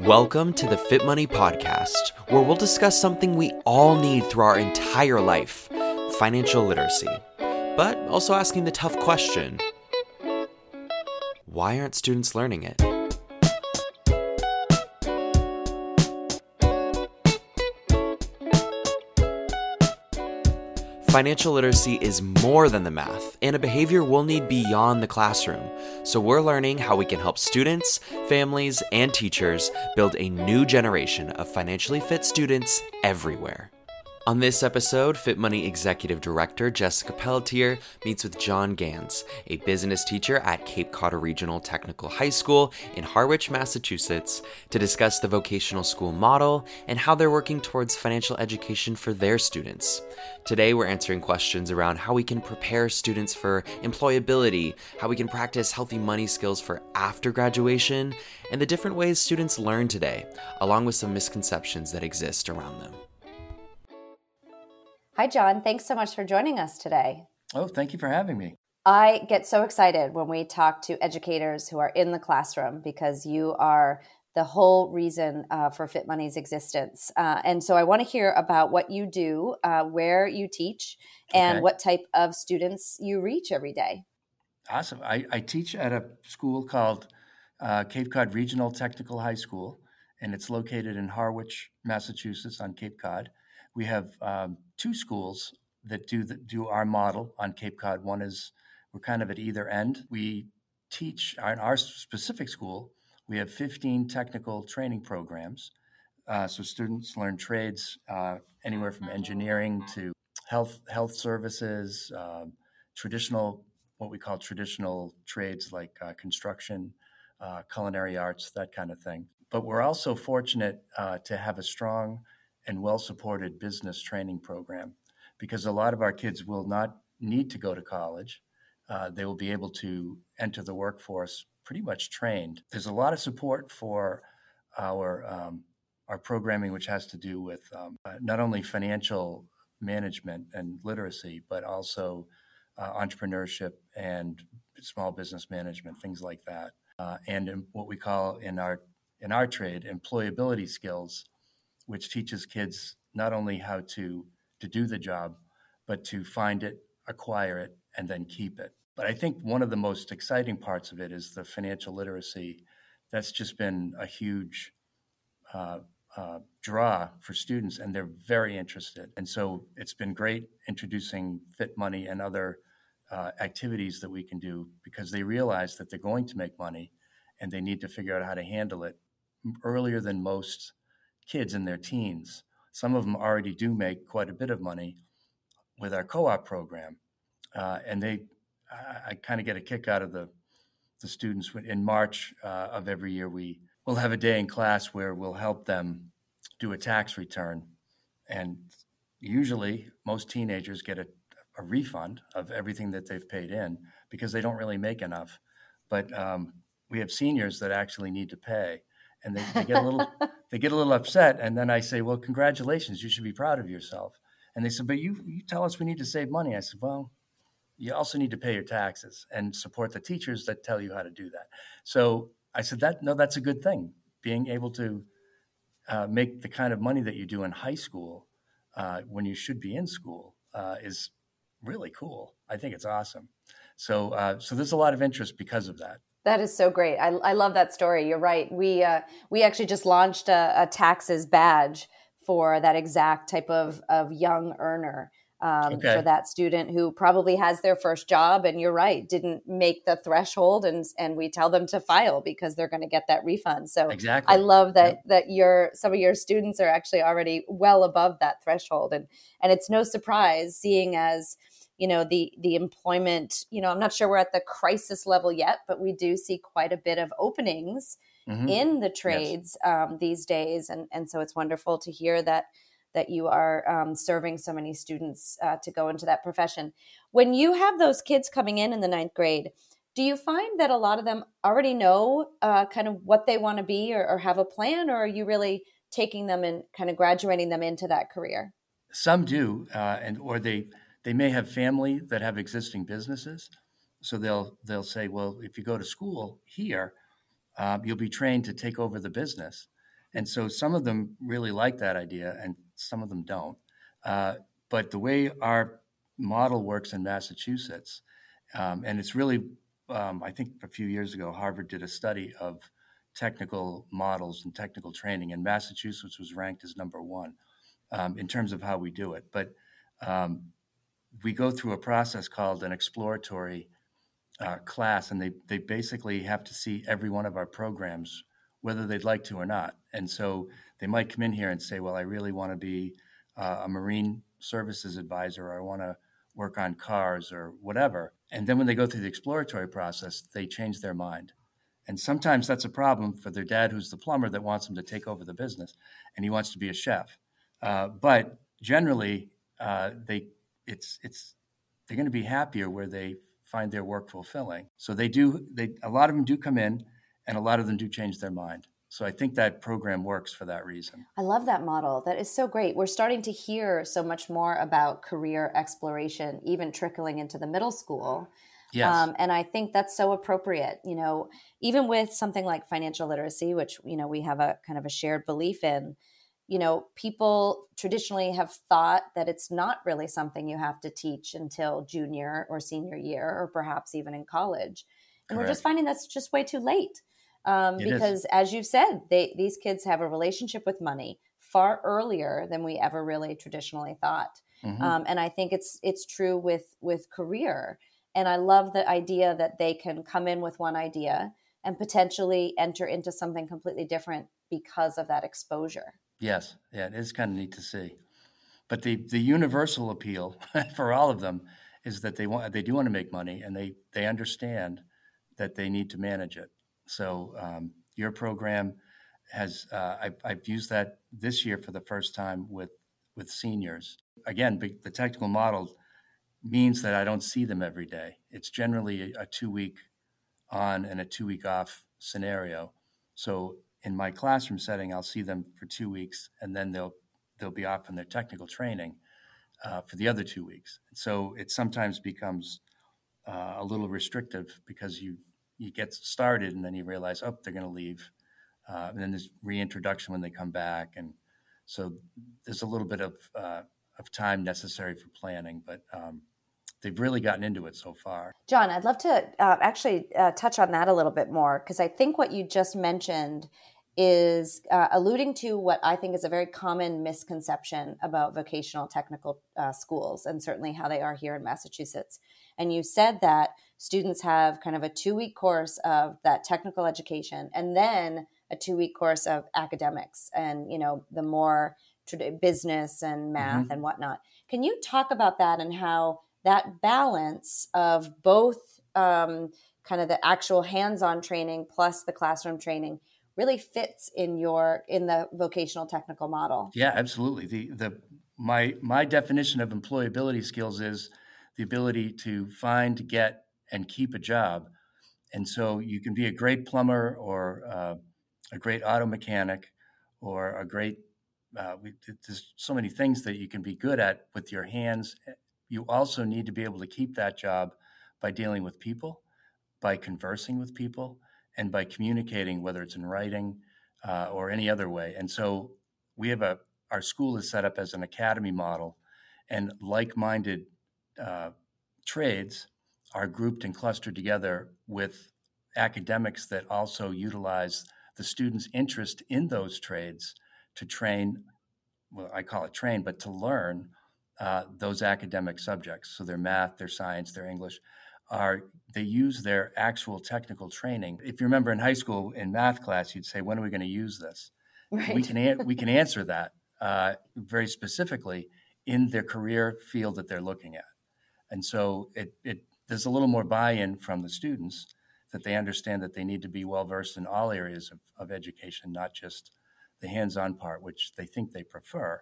Welcome to the Fit Money Podcast, where we'll discuss something we all need through our entire life financial literacy. But also asking the tough question why aren't students learning it? Financial literacy is more than the math and a behavior we'll need beyond the classroom. So, we're learning how we can help students, families, and teachers build a new generation of financially fit students everywhere. On this episode, Fit Money Executive Director Jessica Pelletier meets with John Ganss, a business teacher at Cape Cod Regional Technical High School in Harwich, Massachusetts, to discuss the vocational school model and how they're working towards financial education for their students. Today, we're answering questions around how we can prepare students for employability, how we can practice healthy money skills for after graduation, and the different ways students learn today, along with some misconceptions that exist around them. Hi, John. Thanks so much for joining us today. Oh, thank you for having me. I get so excited when we talk to educators who are in the classroom because you are the whole reason uh, for Fit Money's existence. Uh, and so I want to hear about what you do, uh, where you teach, and okay. what type of students you reach every day. Awesome. I, I teach at a school called uh, Cape Cod Regional Technical High School, and it's located in Harwich, Massachusetts on Cape Cod. We have um, two schools that do the, do our model on Cape Cod. One is we're kind of at either end. We teach in our specific school. We have 15 technical training programs. Uh, so students learn trades uh, anywhere from engineering to health health services, uh, traditional what we call traditional trades like uh, construction, uh, culinary arts, that kind of thing. But we're also fortunate uh, to have a strong and well supported business training program because a lot of our kids will not need to go to college. Uh, they will be able to enter the workforce pretty much trained. There's a lot of support for our um, our programming, which has to do with um, uh, not only financial management and literacy, but also uh, entrepreneurship and small business management, things like that, uh, and what we call in our in our trade employability skills which teaches kids not only how to to do the job, but to find it, acquire it, and then keep it. But I think one of the most exciting parts of it is the financial literacy. That's just been a huge uh, uh, draw for students, and they're very interested. And so it's been great introducing Fit Money and other uh, activities that we can do because they realize that they're going to make money and they need to figure out how to handle it earlier than most kids in their teens. Some of them already do make quite a bit of money with our co-op program, uh, and they, I, I kind of get a kick out of the the students. In March uh, of every year, we will have a day in class where we'll help them do a tax return, and usually most teenagers get a, a refund of everything that they've paid in because they don't really make enough. But um, we have seniors that actually need to pay, and they, they get a little they get a little upset and then i say well congratulations you should be proud of yourself. And they said but you you tell us we need to save money. I said well you also need to pay your taxes and support the teachers that tell you how to do that. So i said that no that's a good thing being able to uh, make the kind of money that you do in high school uh, when you should be in school uh, is really cool. I think it's awesome. So uh, so there's a lot of interest because of that that is so great. I, I love that story. You're right. We uh, we actually just launched a, a, taxes badge for that exact type of of young earner. Um, okay. For that student who probably has their first job, and you're right, didn't make the threshold, and and we tell them to file because they're going to get that refund. So exactly. I love that yep. that your some of your students are actually already well above that threshold, and and it's no surprise seeing as you know the the employment you know i'm not sure we're at the crisis level yet but we do see quite a bit of openings mm-hmm. in the trades yes. um, these days and and so it's wonderful to hear that that you are um, serving so many students uh, to go into that profession when you have those kids coming in in the ninth grade do you find that a lot of them already know uh, kind of what they want to be or, or have a plan or are you really taking them and kind of graduating them into that career some do uh, and or they they may have family that have existing businesses, so they'll they'll say, well, if you go to school here, um, you'll be trained to take over the business, And so some of them really like that idea, and some of them don't. Uh, but the way our model works in Massachusetts, um, and it's really, um, I think a few years ago, Harvard did a study of technical models and technical training, and Massachusetts was ranked as number one um, in terms of how we do it. But um, we go through a process called an exploratory uh, class, and they, they basically have to see every one of our programs, whether they'd like to or not. And so they might come in here and say, Well, I really want to be uh, a marine services advisor, or I want to work on cars, or whatever. And then when they go through the exploratory process, they change their mind. And sometimes that's a problem for their dad, who's the plumber, that wants them to take over the business, and he wants to be a chef. Uh, but generally, uh, they it's it's they're going to be happier where they find their work fulfilling. So they do. They a lot of them do come in, and a lot of them do change their mind. So I think that program works for that reason. I love that model. That is so great. We're starting to hear so much more about career exploration, even trickling into the middle school. Yes. Um, and I think that's so appropriate. You know, even with something like financial literacy, which you know we have a kind of a shared belief in you know, people traditionally have thought that it's not really something you have to teach until junior or senior year, or perhaps even in college. And Correct. we're just finding that's just way too late. Um, because, is. as you've said, they, these kids have a relationship with money far earlier than we ever really traditionally thought. Mm-hmm. Um, and I think it's it's true with with career. And I love the idea that they can come in with one idea and potentially enter into something completely different because of that exposure. Yes, yeah, it is kind of neat to see. But the the universal appeal for all of them is that they want they do want to make money and they they understand that they need to manage it. So um, your program has uh, I've, I've used that this year for the first time with with seniors. Again, the technical model means that I don't see them every day. It's generally a, a two week on and a two week off scenario. So in my classroom setting, I'll see them for two weeks, and then they'll they'll be off in their technical training uh, for the other two weeks. So it sometimes becomes uh, a little restrictive because you you get started and then you realize, oh, they're going to leave, uh, and then there's reintroduction when they come back, and so there's a little bit of uh, of time necessary for planning, but. Um, they've really gotten into it so far. John, I'd love to uh, actually uh, touch on that a little bit more because I think what you just mentioned is uh, alluding to what I think is a very common misconception about vocational technical uh, schools and certainly how they are here in Massachusetts. And you said that students have kind of a two week course of that technical education and then a two week course of academics and, you know, the more business and math mm-hmm. and whatnot. Can you talk about that and how that balance of both um, kind of the actual hands on training plus the classroom training? really fits in your in the vocational technical model. Yeah, absolutely. The the my my definition of employability skills is the ability to find, get, and keep a job. And so you can be a great plumber or uh, a great auto mechanic or a great uh, we, there's so many things that you can be good at with your hands. You also need to be able to keep that job by dealing with people, by conversing with people, and by communicating, whether it's in writing uh, or any other way. And so we have a our school is set up as an academy model, and like-minded uh, trades are grouped and clustered together with academics that also utilize the students' interest in those trades to train. Well, I call it train, but to learn uh, those academic subjects. So their math, their science, their English are they use their actual technical training. If you remember in high school in math class, you'd say, "When are we going to use this?" Right. We can an- we can answer that uh, very specifically in their career field that they're looking at, and so it, it there's a little more buy-in from the students that they understand that they need to be well versed in all areas of, of education, not just the hands-on part, which they think they prefer.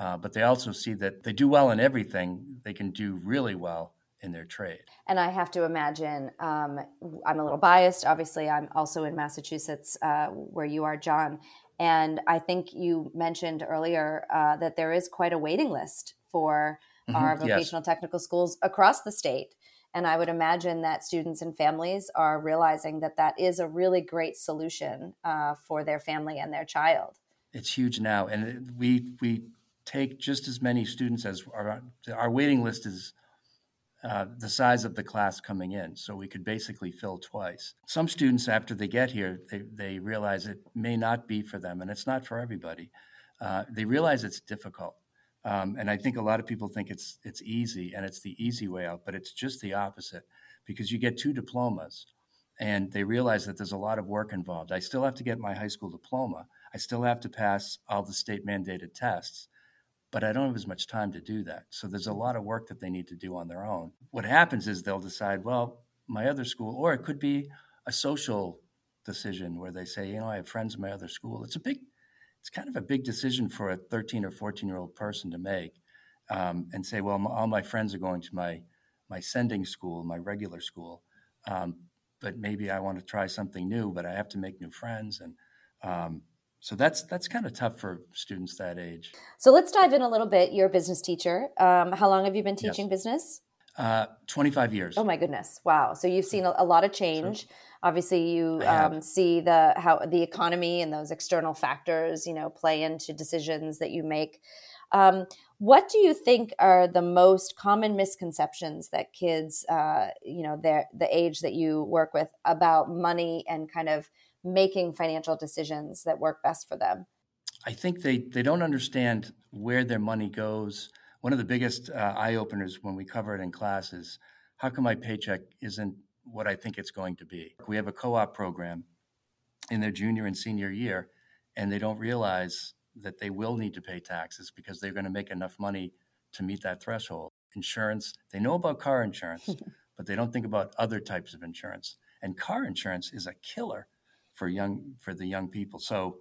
Uh, but they also see that they do well in everything. They can do really well in their trade. And I have to imagine, um, I'm a little biased. Obviously, I'm also in Massachusetts, uh, where you are, John. And I think you mentioned earlier uh, that there is quite a waiting list for mm-hmm. our vocational yes. technical schools across the state. And I would imagine that students and families are realizing that that is a really great solution uh, for their family and their child. it's huge now, and we we take just as many students as our our waiting list is uh, the size of the class coming in, so we could basically fill twice. Some students, after they get here, they, they realize it may not be for them, and it's not for everybody. Uh, they realize it's difficult, um, and I think a lot of people think it's it's easy and it's the easy way out, but it's just the opposite because you get two diplomas, and they realize that there's a lot of work involved. I still have to get my high school diploma. I still have to pass all the state mandated tests but I don't have as much time to do that. So there's a lot of work that they need to do on their own. What happens is they'll decide, well, my other school, or it could be a social decision where they say, you know, I have friends in my other school. It's a big, it's kind of a big decision for a 13 or 14 year old person to make um, and say, well, all my friends are going to my my sending school, my regular school, um, but maybe I want to try something new, but I have to make new friends and um, so that's that's kind of tough for students that age. So let's dive in a little bit. You're a business teacher. Um, how long have you been teaching yes. business? Uh, 25 years. Oh my goodness! Wow. So you've seen a, a lot of change. Obviously, you um, see the how the economy and those external factors, you know, play into decisions that you make. Um, what do you think are the most common misconceptions that kids, uh, you know, the age that you work with about money and kind of making financial decisions that work best for them? I think they, they don't understand where their money goes. One of the biggest uh, eye openers when we cover it in class is how come my paycheck isn't what I think it's going to be? We have a co op program in their junior and senior year, and they don't realize that they will need to pay taxes because they're going to make enough money to meet that threshold. Insurance, they know about car insurance, but they don't think about other types of insurance. And car insurance is a killer for young for the young people. So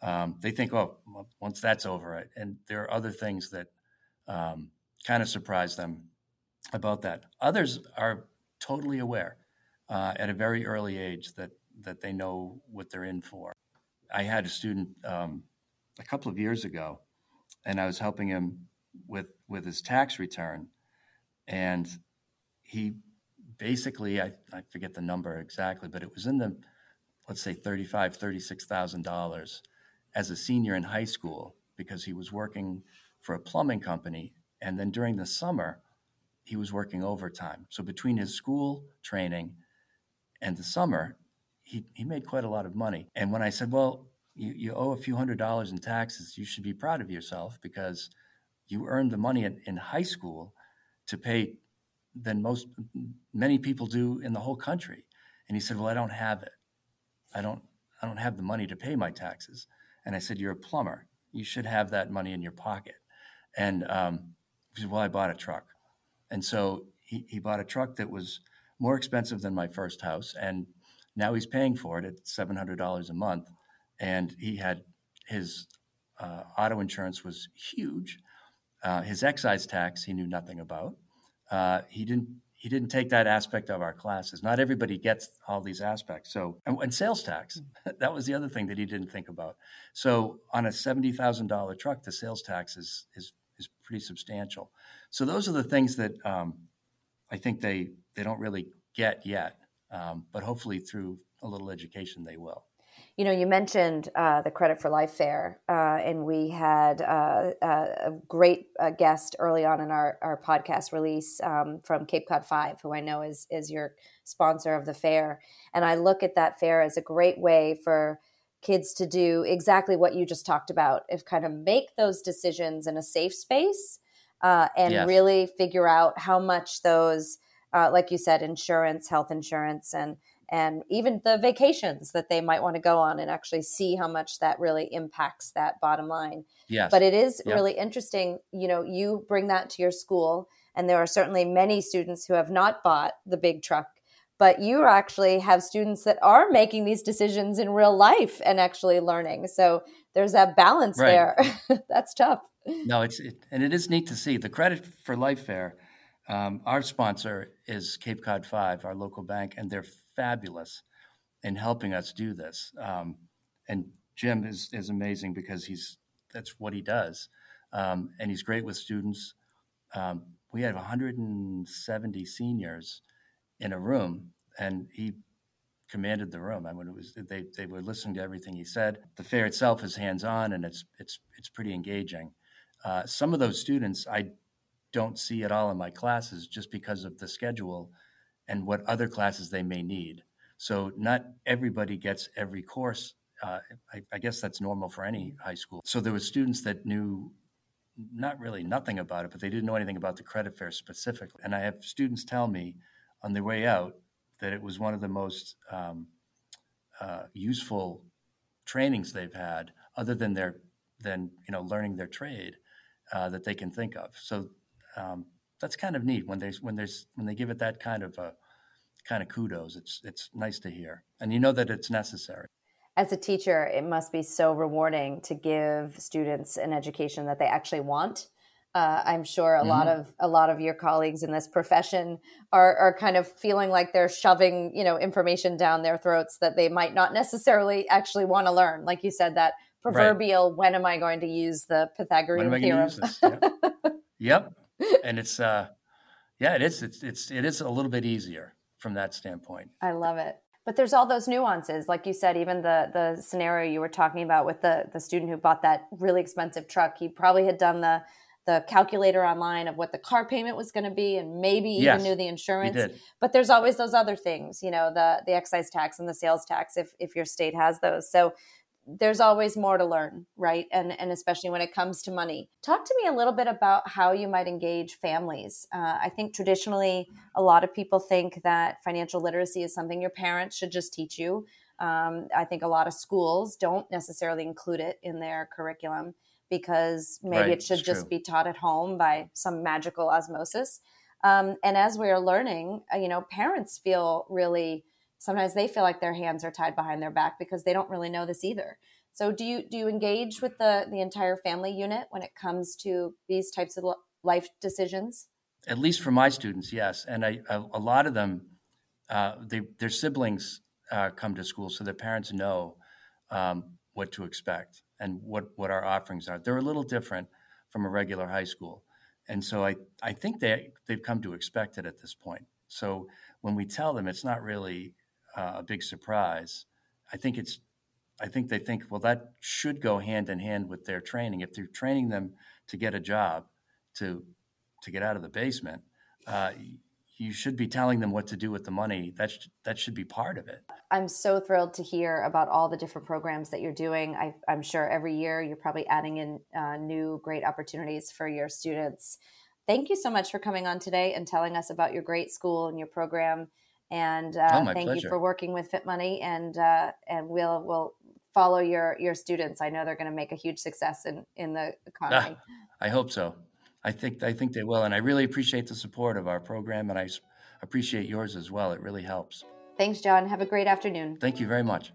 um, they think, oh, once that's over, and there are other things that um, kind of surprise them about that. Others are totally aware uh, at a very early age that that they know what they're in for. I had a student um, a couple of years ago, and I was helping him with with his tax return, and he basically I, I forget the number exactly, but it was in the let's say $35,000, $36,000 as a senior in high school because he was working for a plumbing company. And then during the summer, he was working overtime. So between his school training and the summer, he, he made quite a lot of money. And when I said, well, you, you owe a few hundred dollars in taxes, you should be proud of yourself because you earned the money in, in high school to pay than most many people do in the whole country. And he said, well, I don't have it. I don't I don't have the money to pay my taxes. And I said, You're a plumber. You should have that money in your pocket. And um, he said, Well, I bought a truck. And so he, he bought a truck that was more expensive than my first house. And now he's paying for it at $700 a month. And he had his uh, auto insurance was huge. Uh, his excise tax he knew nothing about. Uh, he didn't he didn't take that aspect of our classes. Not everybody gets all these aspects. So, and, and sales tax, hmm. that was the other thing that he didn't think about. So, on a seventy thousand dollar truck, the sales tax is is is pretty substantial. So, those are the things that um, I think they they don't really get yet, um, but hopefully through a little education they will you know, you mentioned uh, the Credit for Life Fair, uh, and we had uh, uh a great uh, guest early on in our, our podcast release um, from Cape Cod Five, who I know is is your sponsor of the fair. And I look at that fair as a great way for kids to do exactly what you just talked about, if kind of make those decisions in a safe space, uh, and yes. really figure out how much those, like you said, insurance, health insurance, and and even the vacations that they might want to go on and actually see how much that really impacts that bottom line. Yes. But it is yeah. really interesting, you know, you bring that to your school and there are certainly many students who have not bought the big truck but you actually have students that are making these decisions in real life and actually learning. So there's that balance right. there. That's tough. No, it's it, and it is neat to see the credit for Life Fair. Um, our sponsor is Cape Cod Five, our local bank, and they're fabulous in helping us do this. Um, and Jim is is amazing because he's that's what he does, um, and he's great with students. Um, we have 170 seniors in a room, and he commanded the room. I mean, it was they they were listening to everything he said. The fair itself is hands on, and it's it's it's pretty engaging. Uh, some of those students I don't see at all in my classes just because of the schedule and what other classes they may need. So not everybody gets every course. Uh, I, I guess that's normal for any high school. So there were students that knew not really nothing about it, but they didn't know anything about the credit fair specifically. And I have students tell me on their way out that it was one of the most um, uh, useful trainings they've had, other than their than you know learning their trade, uh, that they can think of. So um, that's kind of neat when there's when there's when they give it that kind of a kind of kudos. It's it's nice to hear, and you know that it's necessary. As a teacher, it must be so rewarding to give students an education that they actually want. Uh, I'm sure a mm-hmm. lot of a lot of your colleagues in this profession are are kind of feeling like they're shoving you know information down their throats that they might not necessarily actually want to learn. Like you said, that proverbial right. "When am I going to use the Pythagorean theorem?" Yep. yep. And it's uh, yeah, it is. It's it's it is a little bit easier from that standpoint. I love it. But there's all those nuances, like you said. Even the the scenario you were talking about with the the student who bought that really expensive truck, he probably had done the the calculator online of what the car payment was going to be, and maybe yes, even knew the insurance. But there's always those other things, you know, the the excise tax and the sales tax, if if your state has those. So there's always more to learn right? And and especially when it comes to money. Talk to me a little bit about how you might engage families. Uh, i think traditionally a lot of people think that financial literacy is something your parents should just teach you. Um, i think a lot of schools don't necessarily include it in their curriculum because maybe right, it should just true. be taught at home by some magical osmosis. Um, and as we're learning uh, you know parents feel really sometimes they feel like their hands are tied behind their back because they don't really know this either. So do you do you engage with the the entire family unit when it comes to these types of life decisions? At least for my students yes. And I, a, a lot of them uh, they, their siblings uh, come to school so their parents know um, what to expect and what, what our offerings are. They're a little different from a regular high school. And so I, I think they, they've come to expect it at this point. So when we tell them it's not really uh, a big surprise. I think it's I think they think, well, that should go hand in hand with their training. If they're training them to get a job, to to get out of the basement, uh, you should be telling them what to do with the money. That sh- that should be part of it. I'm so thrilled to hear about all the different programs that you're doing. I, am sure every year you're probably adding in uh, new great opportunities for your students. Thank you so much for coming on today and telling us about your great school and your program and uh, oh, thank pleasure. you for working with Fit Money, and uh, and we'll we'll follow your your students. I know they're going to make a huge success in in the economy. Ah, I hope so. I think I think they will, and I really appreciate the support of our program, and I appreciate yours as well. It really helps. Thanks, John. Have a great afternoon. Thank you very much.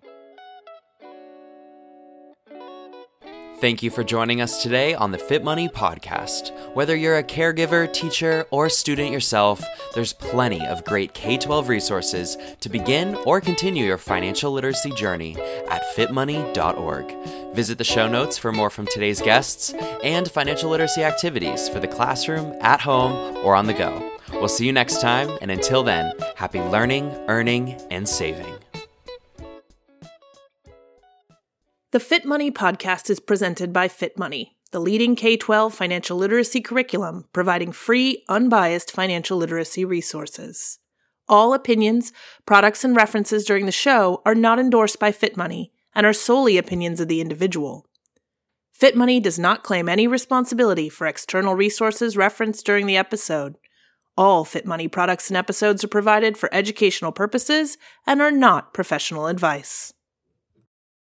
Thank you for joining us today on the Fit Money Podcast. Whether you're a caregiver, teacher, or student yourself, there's plenty of great K 12 resources to begin or continue your financial literacy journey at fitmoney.org. Visit the show notes for more from today's guests and financial literacy activities for the classroom, at home, or on the go. We'll see you next time, and until then, happy learning, earning, and saving. The Fit Money podcast is presented by Fit Money, the leading K 12 financial literacy curriculum providing free, unbiased financial literacy resources. All opinions, products, and references during the show are not endorsed by Fit Money and are solely opinions of the individual. Fit Money does not claim any responsibility for external resources referenced during the episode. All Fit Money products and episodes are provided for educational purposes and are not professional advice.